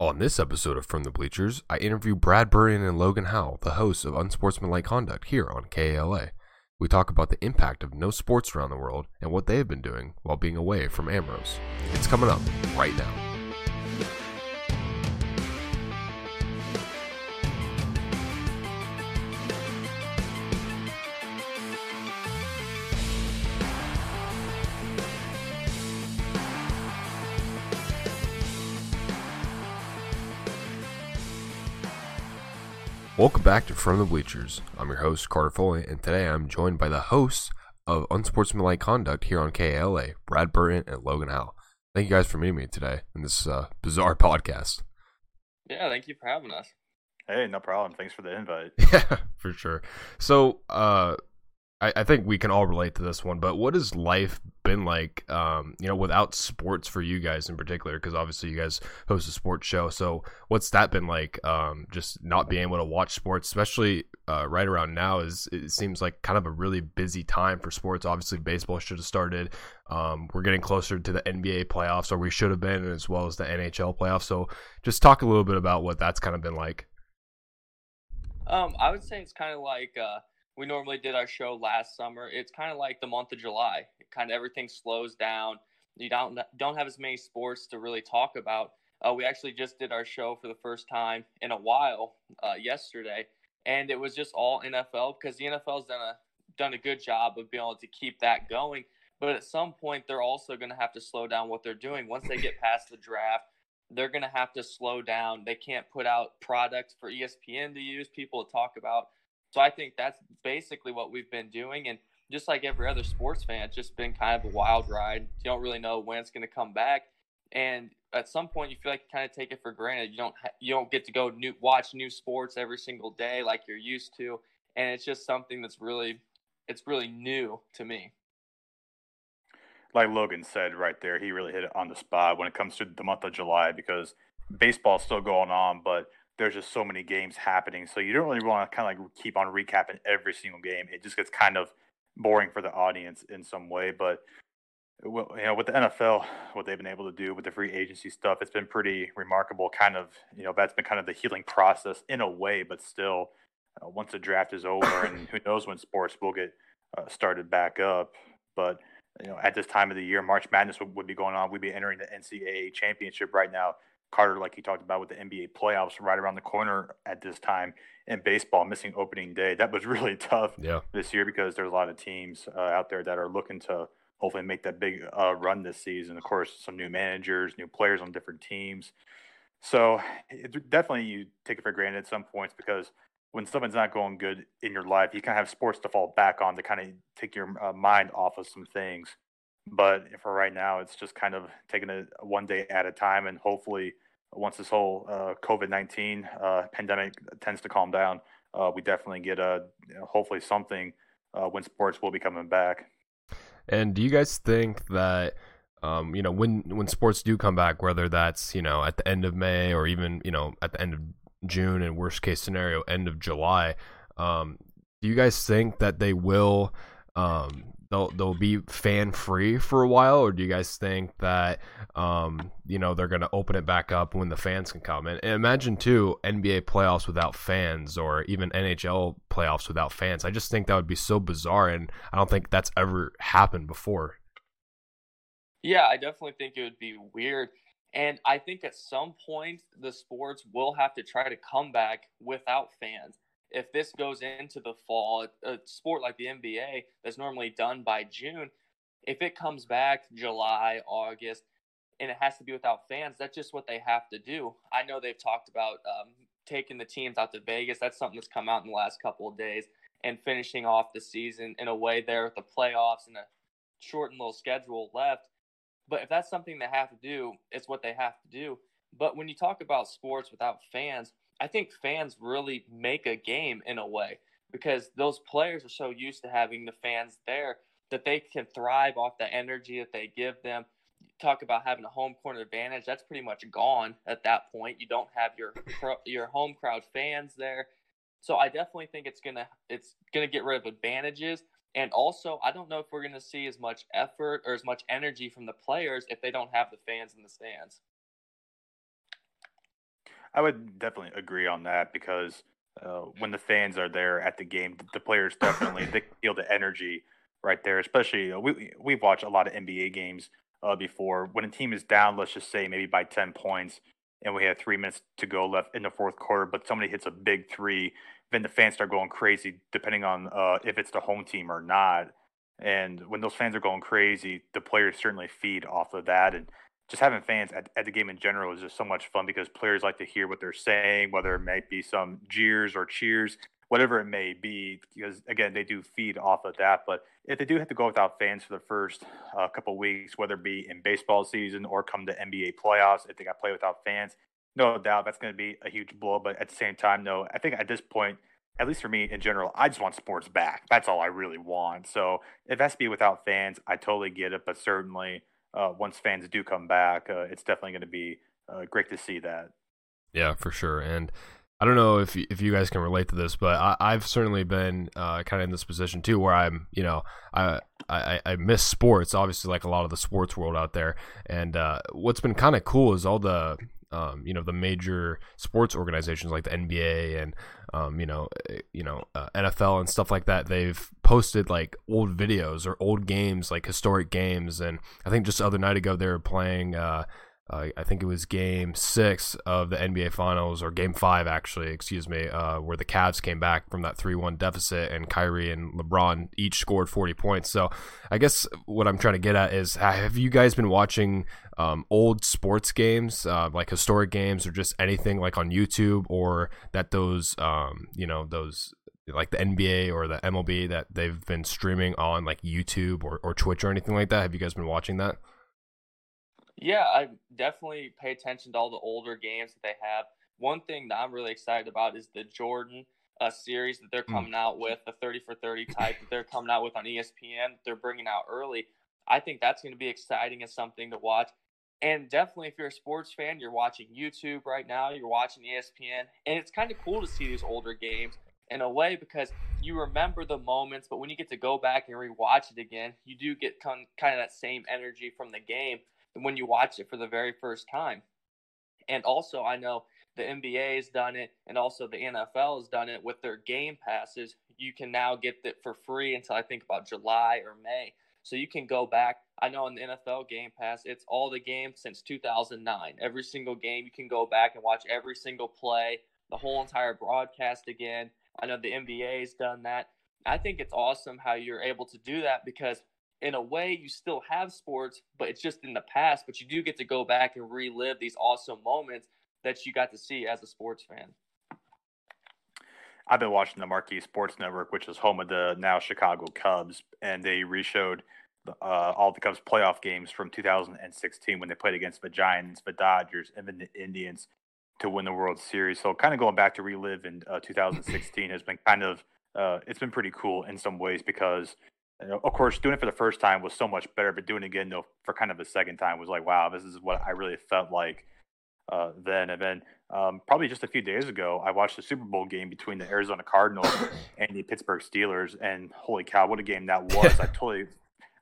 On this episode of From the Bleachers, I interview Brad Burton and Logan Howell, the hosts of Unsportsmanlike Conduct here on KALA. We talk about the impact of no sports around the world and what they have been doing while being away from Ambrose. It's coming up right now. Welcome back to From the Bleachers. I'm your host, Carter Foley, and today I'm joined by the hosts of Unsportsmanlike Conduct here on KLA, Brad Burton and Logan Howell. Thank you guys for meeting me today in this uh, bizarre podcast. Yeah, thank you for having us. Hey, no problem. Thanks for the invite. Yeah, for sure. So, uh, I, I think we can all relate to this one, but what has life been like, um, you know, without sports for you guys in particular? Because obviously you guys host a sports show. So what's that been like? Um, just not being able to watch sports, especially uh, right around now, is it seems like kind of a really busy time for sports. Obviously, baseball should have started. Um, we're getting closer to the NBA playoffs, or we should have been, as well as the NHL playoffs. So just talk a little bit about what that's kind of been like. Um, I would say it's kind of like uh, we normally did our show last summer. It's kind of like the month of July. Kind of everything slows down. You don't don't have as many sports to really talk about. Uh, we actually just did our show for the first time in a while uh, yesterday, and it was just all NFL because the NFL's done a done a good job of being able to keep that going. But at some point, they're also going to have to slow down what they're doing. Once they get past the draft, they're going to have to slow down. They can't put out products for ESPN to use, people to talk about. So I think that's basically what we've been doing. And just like every other sports fan, it's just been kind of a wild ride. You don't really know when it's going to come back. And at some point, you feel like you kind of take it for granted. You don't ha- you don't get to go new watch new sports every single day like you're used to, and it's just something that's really it's really new to me. Like Logan said right there, he really hit it on the spot when it comes to the month of July because baseball's still going on, but there's just so many games happening. So you don't really want to kind of like keep on recapping every single game. It just gets kind of boring for the audience in some way. But you know, with the NFL, what they've been able to do with the free agency stuff, it's been pretty remarkable. Kind of, you know, that's been kind of the healing process in a way, but still, uh, once the draft is over, and who knows when sports will get uh, started back up. But you know, at this time of the year, March Madness would, would be going on. We'd be entering the NCAA championship right now. Carter, like he talked about with the NBA playoffs right around the corner at this time, and baseball missing opening day. That was really tough yeah. this year because there's a lot of teams uh, out there that are looking to hopefully make that big uh, run this season. Of course, some new managers, new players on different teams. So it, definitely you take it for granted at some points because when something's not going good in your life, you kind of have sports to fall back on to kind of take your uh, mind off of some things. But for right now, it's just kind of taking it one day at a time, and hopefully, once this whole uh, COVID nineteen uh, pandemic tends to calm down, uh, we definitely get a hopefully something uh, when sports will be coming back. And do you guys think that? Um, you know, when when sports do come back, whether that's you know at the end of May or even you know at the end of June, and worst case scenario end of July, um, do you guys think that they will um, they'll they'll be fan free for a while, or do you guys think that um, you know they're going to open it back up when the fans can come? And, and, imagine too NBA playoffs without fans, or even NHL playoffs without fans. I just think that would be so bizarre, and I don't think that's ever happened before. Yeah, I definitely think it would be weird. And I think at some point the sports will have to try to come back without fans. If this goes into the fall, a sport like the NBA that's normally done by June, if it comes back July, August, and it has to be without fans, that's just what they have to do. I know they've talked about um, taking the teams out to Vegas. That's something that's come out in the last couple of days and finishing off the season in a way there with the playoffs and a shortened little schedule left but if that's something they have to do, it's what they have to do. But when you talk about sports without fans, I think fans really make a game in a way because those players are so used to having the fans there that they can thrive off the energy that they give them. talk about having a home court advantage, that's pretty much gone at that point. You don't have your your home crowd fans there. So I definitely think it's gonna it's gonna get rid of advantages, and also, I don't know if we're to see as much effort or as much energy from the players if they don't have the fans in the stands. I would definitely agree on that because uh, when the fans are there at the game, the players definitely they feel the energy right there. Especially uh, we we've watched a lot of NBA games uh, before. When a team is down, let's just say maybe by ten points, and we have three minutes to go left in the fourth quarter, but somebody hits a big three, then the fans start going crazy, depending on uh, if it's the home team or not. And when those fans are going crazy, the players certainly feed off of that. And just having fans at, at the game in general is just so much fun because players like to hear what they're saying, whether it may be some jeers or cheers, whatever it may be, because again, they do feed off of that. But if they do have to go without fans for the first uh, couple weeks, whether it be in baseball season or come to NBA playoffs, if they got to play without fans, no doubt that's going to be a huge blow. But at the same time, no, I think at this point, at least for me in general, I just want sports back. That's all I really want. So if it has to be without fans, I totally get it. But certainly, uh, once fans do come back, uh, it's definitely going to be uh, great to see that. Yeah, for sure. And I don't know if if you guys can relate to this, but I, have certainly been uh, kind of in this position too, where I'm, you know, I, I I miss sports, obviously, like a lot of the sports world out there. And uh, what's been kind of cool is all the um, you know the major sports organizations like the NBA and um, you know eh, you know uh, NFL and stuff like that. They've posted like old videos or old games, like historic games. And I think just the other night ago they were playing. Uh, uh, I think it was game six of the NBA Finals, or game five, actually, excuse me, uh, where the Cavs came back from that 3 1 deficit and Kyrie and LeBron each scored 40 points. So I guess what I'm trying to get at is have you guys been watching um, old sports games, uh, like historic games, or just anything like on YouTube, or that those, um, you know, those like the NBA or the MLB that they've been streaming on like YouTube or, or Twitch or anything like that? Have you guys been watching that? Yeah, I definitely pay attention to all the older games that they have. One thing that I'm really excited about is the Jordan uh, series that they're hmm. coming out with, the 30 for 30 type that they're coming out with on ESPN. They're bringing out early. I think that's going to be exciting and something to watch. And definitely, if you're a sports fan, you're watching YouTube right now, you're watching ESPN, and it's kind of cool to see these older games in a way because you remember the moments, but when you get to go back and rewatch it again, you do get kind of that same energy from the game when you watch it for the very first time. And also, I know the NBA has done it, and also the NFL has done it with their game passes. You can now get it for free until I think about July or May. So you can go back. I know in the NFL Game Pass, it's all the games since 2009. Every single game, you can go back and watch every single play, the whole entire broadcast again. I know the NBA has done that. I think it's awesome how you're able to do that because in a way you still have sports, but it's just in the past. But you do get to go back and relive these awesome moments that you got to see as a sports fan. I've been watching the Marquee Sports Network, which is home of the now Chicago Cubs, and they reshowed uh, all the Cubs playoff games from 2016 when they played against the Giants, the Dodgers, and the Indians to win the World Series. So, kind of going back to relive in uh, 2016 has been kind of uh, it's been pretty cool in some ways because of course, doing it for the first time was so much better, but doing it again though for kind of a second time was like, wow, this is what I really felt like uh, then. And then um, probably just a few days ago, I watched the Super Bowl game between the Arizona Cardinals and the Pittsburgh Steelers, and holy cow, what a game that was! I totally,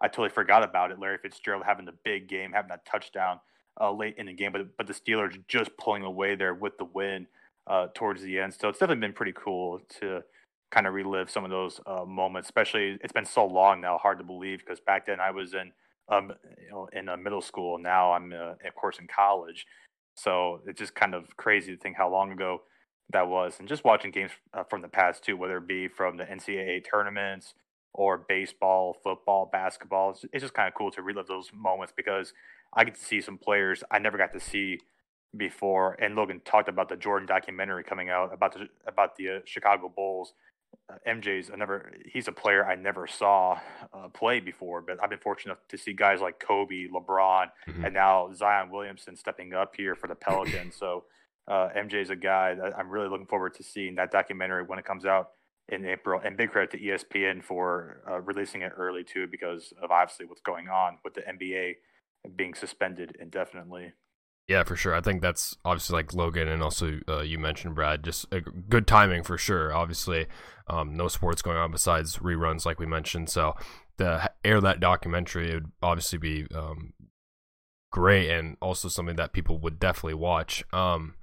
I totally forgot about it. Larry Fitzgerald having the big game, having that touchdown uh, late in the game, but but the Steelers just pulling away there with the win uh, towards the end. So it's definitely been pretty cool to kind of relive some of those uh, moments. Especially, it's been so long now, hard to believe because back then I was in um, you know in a middle school. Now I'm uh, of course in college, so it's just kind of crazy to think how long ago that was. And just watching games uh, from the past too, whether it be from the NCAA tournaments or baseball, football, basketball, it's, it's just kind of cool to relive those moments because I get to see some players I never got to see before. And Logan talked about the Jordan documentary coming out about the about the uh, Chicago Bulls uh, MJ's I never he's a player I never saw uh, play before, but I've been fortunate enough to see guys like Kobe, LeBron, mm-hmm. and now Zion Williamson stepping up here for the Pelicans. so uh, MJ is a guy that I'm really looking forward to seeing that documentary when it comes out in April. And big credit to ESPN for uh, releasing it early too, because of obviously what's going on with the NBA being suspended indefinitely. Yeah, for sure. I think that's obviously like Logan and also uh, you mentioned Brad. Just good timing for sure. Obviously, um, no sports going on besides reruns, like we mentioned. So to air that documentary, it would obviously be um, great and also something that people would definitely watch. Um,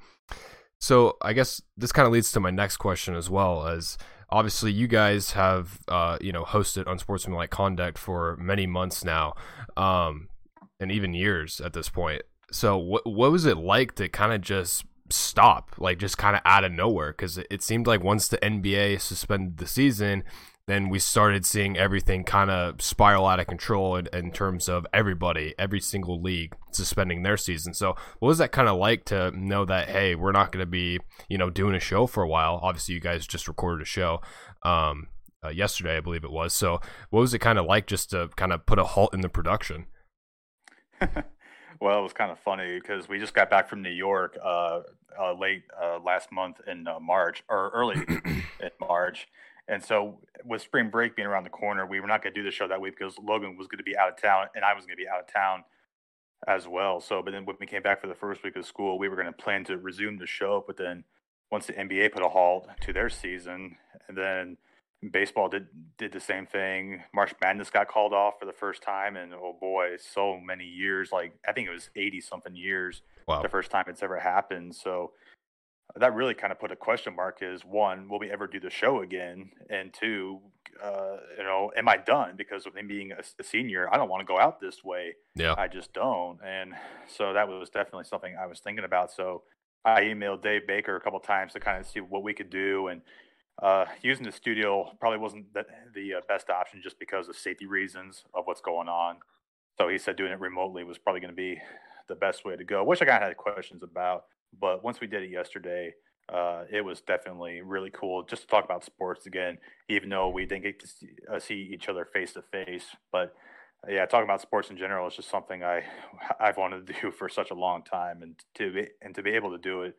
So I guess this kind of leads to my next question as well, as obviously you guys have uh, you know hosted unsportsmanlike conduct for many months now, um, and even years at this point. So what what was it like to kind of just stop, like just kind of out of nowhere? Because it, it seemed like once the NBA suspended the season, then we started seeing everything kind of spiral out of control in, in, terms of everybody, every single league suspending their season. So, what was that kind of like to know that hey, we're not going to be, you know, doing a show for a while? Obviously, you guys just recorded a show um, uh, yesterday, I believe it was. So, what was it kind of like just to kind of put a halt in the production? well, it was kind of funny because we just got back from New York uh, uh, late uh, last month in uh, March or early in March and so, with spring break being around the corner, we were not going to do the show that week because Logan was going to be out of town and I was going to be out of town as well. So, but then when we came back for the first week of school, we were going to plan to resume the show. But then, once the NBA put a halt to their season, and then baseball did did the same thing. March Madness got called off for the first time, and oh boy, so many years. Like I think it was eighty something years. Wow. The first time it's ever happened. So that really kind of put a question mark is one, will we ever do the show again? And two, uh, you know, am I done? Because with me being a, a, senior, I don't want to go out this way. Yeah. I just don't. And so that was definitely something I was thinking about. So I emailed Dave Baker a couple times to kind of see what we could do. And uh, using the studio probably wasn't the, the uh, best option just because of safety reasons of what's going on. So he said doing it remotely was probably going to be the best way to go, which I kind of had questions about. But once we did it yesterday, uh, it was definitely really cool just to talk about sports again, even though we didn't get to see, uh, see each other face to face. But uh, yeah, talking about sports in general is just something I I've wanted to do for such a long time, and to be and to be able to do it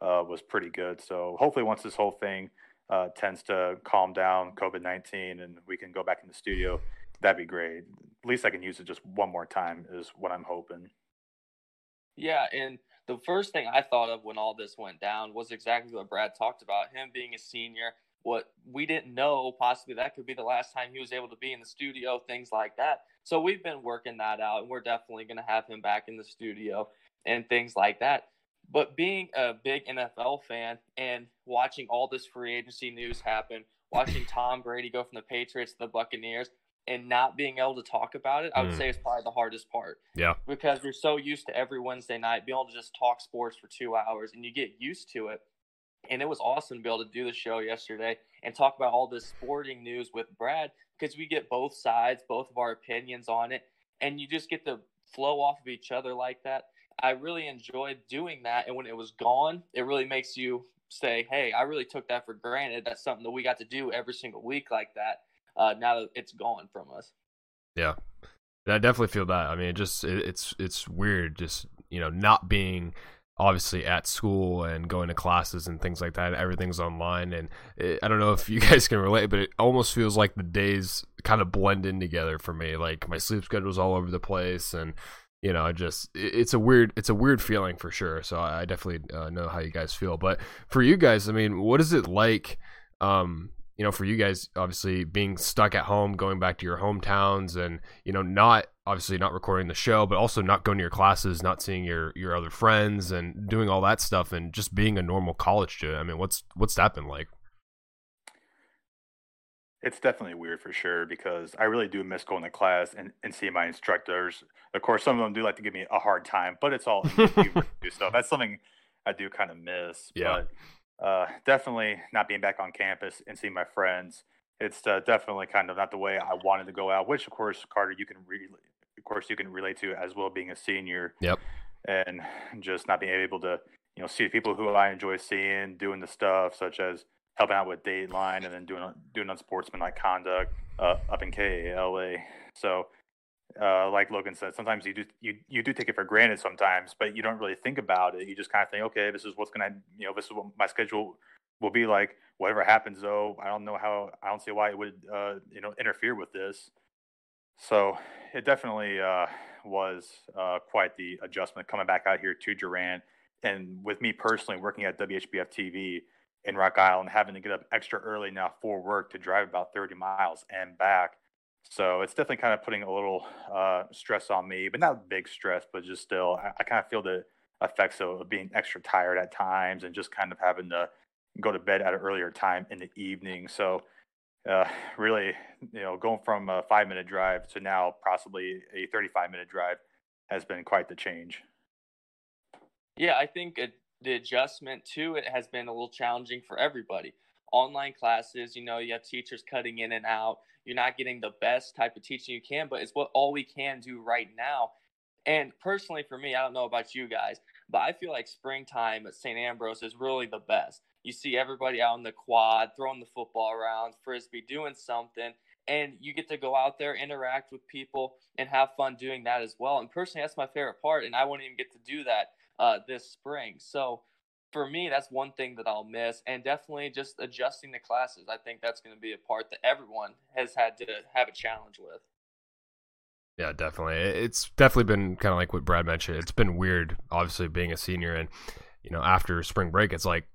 uh, was pretty good. So hopefully, once this whole thing uh, tends to calm down, COVID nineteen, and we can go back in the studio, that'd be great. At least I can use it just one more time, is what I'm hoping. Yeah, and the first thing I thought of when all this went down was exactly what Brad talked about him being a senior. What we didn't know, possibly that could be the last time he was able to be in the studio, things like that. So we've been working that out, and we're definitely going to have him back in the studio and things like that. But being a big NFL fan and watching all this free agency news happen, watching Tom Brady go from the Patriots to the Buccaneers, and not being able to talk about it, I would mm. say is probably the hardest part. Yeah. Because you're so used to every Wednesday night being able to just talk sports for two hours and you get used to it. And it was awesome to be able to do the show yesterday and talk about all this sporting news with Brad because we get both sides, both of our opinions on it, and you just get to flow off of each other like that. I really enjoyed doing that. And when it was gone, it really makes you say, hey, I really took that for granted. That's something that we got to do every single week like that uh, now that it's gone from us. Yeah, I definitely feel that. I mean, it just it, it's it's weird, just you know, not being obviously at school and going to classes and things like that. Everything's online, and it, I don't know if you guys can relate, but it almost feels like the days kind of blend in together for me. Like my sleep schedule's all over the place, and you know, just it's a weird it's a weird feeling for sure. So I definitely uh, know how you guys feel. But for you guys, I mean, what is it like? Um, you know, for you guys, obviously being stuck at home, going back to your hometowns, and you know, not obviously not recording the show, but also not going to your classes, not seeing your your other friends, and doing all that stuff, and just being a normal college student. I mean, what's what's that been like? It's definitely weird for sure because I really do miss going to class and, and seeing my instructors. Of course, some of them do like to give me a hard time, but it's all stuff. That's something I do kind of miss. Yeah. But uh, definitely not being back on campus and seeing my friends. It's uh, definitely kind of not the way I wanted to go out. Which, of course, Carter, you can re- of course you can relate to as well, being a senior. Yep. And just not being able to, you know, see the people who I enjoy seeing, doing the stuff such as helping out with Dateline and then doing doing unsportsmanlike conduct uh, up in KALA. So uh, like Logan said, sometimes you do you, you do take it for granted sometimes, but you don't really think about it. You just kind of think, okay, this is what's gonna you know this is what my schedule will be like. Whatever happens, though, I don't know how I don't see why it would uh, you know interfere with this. So it definitely uh, was uh, quite the adjustment coming back out here to Durant. and with me personally working at WHBF TV in Rock Island, having to get up extra early now for work to drive about 30 miles and back so it's definitely kind of putting a little uh, stress on me, but not big stress, but just still, I, I kind of feel the effects of being extra tired at times and just kind of having to go to bed at an earlier time in the evening. So, uh, really, you know, going from a five minute drive to now possibly a 35 minute drive has been quite the change. Yeah, I think it, the adjustment to it has been a little challenging for everybody. Online classes, you know, you have teachers cutting in and out. You're not getting the best type of teaching you can, but it's what all we can do right now. And personally, for me, I don't know about you guys, but I feel like springtime at St. Ambrose is really the best. You see everybody out in the quad, throwing the football around, frisbee, doing something, and you get to go out there, interact with people, and have fun doing that as well. And personally, that's my favorite part, and I wouldn't even get to do that uh, this spring. So for me, that's one thing that I'll miss, and definitely just adjusting the classes. I think that's going to be a part that everyone has had to have a challenge with. Yeah, definitely. It's definitely been kind of like what Brad mentioned. It's been weird, obviously, being a senior, and you know, after spring break, it's like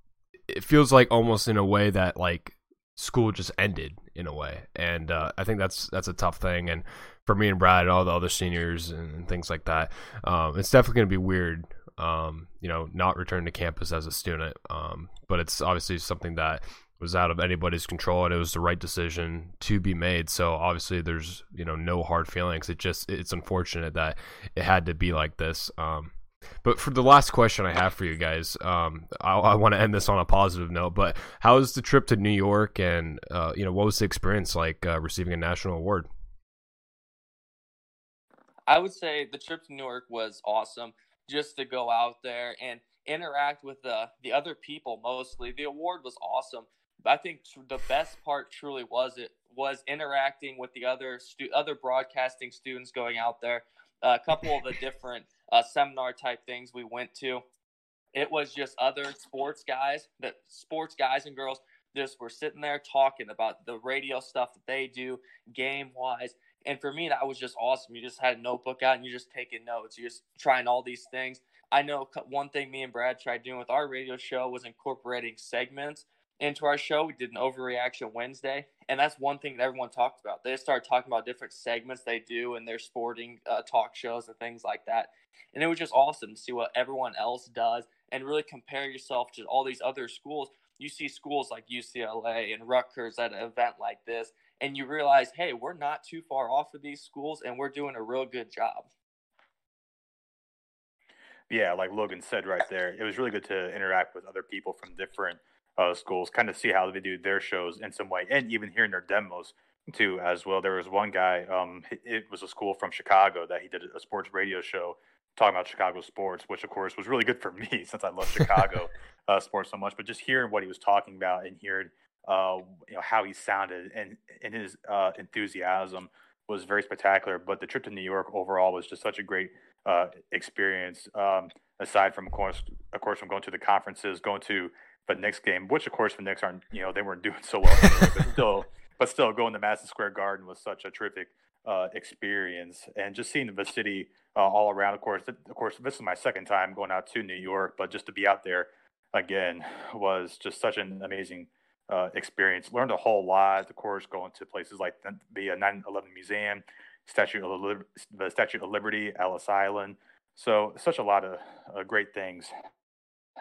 it feels like almost in a way that like school just ended in a way, and uh, I think that's that's a tough thing. And for me and Brad and all the other seniors and, and things like that, um, it's definitely going to be weird um, you know, not return to campus as a student. Um, but it's obviously something that was out of anybody's control and it was the right decision to be made. So obviously there's, you know, no hard feelings. It just, it's unfortunate that it had to be like this. Um, but for the last question I have for you guys, um, I, I want to end this on a positive note. But how was the trip to New York, and uh, you know, what was the experience like uh, receiving a national award? I would say the trip to New York was awesome just to go out there and interact with the the other people mostly. The award was awesome. But I think the best part truly was it was interacting with the other stu- other broadcasting students going out there. Uh, a couple of the different uh, seminar type things we went to. It was just other sports guys, that sports guys and girls just were sitting there talking about the radio stuff that they do game wise and for me, that was just awesome. You just had a notebook out and you're just taking notes. You're just trying all these things. I know one thing me and Brad tried doing with our radio show was incorporating segments into our show. We did an overreaction Wednesday, and that's one thing that everyone talked about. They started talking about different segments they do in their sporting uh, talk shows and things like that. And it was just awesome to see what everyone else does and really compare yourself to all these other schools. You see schools like UCLA and Rutgers at an event like this, and you realize, hey, we're not too far off of these schools and we're doing a real good job. Yeah, like Logan said right there, it was really good to interact with other people from different uh, schools, kind of see how they do their shows in some way, and even hearing their demos too as well. There was one guy, um, it was a school from Chicago that he did a sports radio show talking about Chicago sports, which of course was really good for me since I love Chicago uh, sports so much. But just hearing what he was talking about and hearing uh, you know how he sounded and and his uh, enthusiasm was very spectacular. But the trip to New York overall was just such a great uh, experience. Um, aside from of course, of course, from going to the conferences, going to the Knicks game, which of course the Knicks aren't you know they weren't doing so well, anyway, but still, but still going to Madison Square Garden was such a terrific uh, experience, and just seeing the city uh, all around. Of course, of course, this is my second time going out to New York, but just to be out there again was just such an amazing uh, experience. Learned a whole lot. Of course, going to places like the, the 9/11 Museum, Statue of Liber- the Statue of Liberty, Ellis Island. So such a lot of uh, great things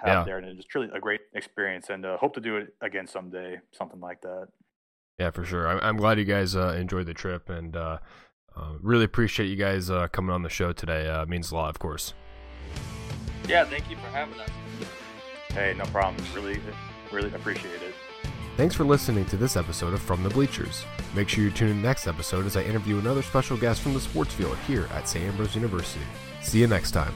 out yeah. there, and it's truly a great experience. And uh, hope to do it again someday, something like that. Yeah, for sure. I'm, I'm glad you guys uh, enjoyed the trip, and uh, uh, really appreciate you guys coming on the show today. it means a lot, of course. Yeah, thank you for having us. Hey, no problem. Really, really appreciate it. Thanks for listening to this episode of From the Bleachers. Make sure you tune in next episode as I interview another special guest from the sports field here at St. Ambrose University. See you next time.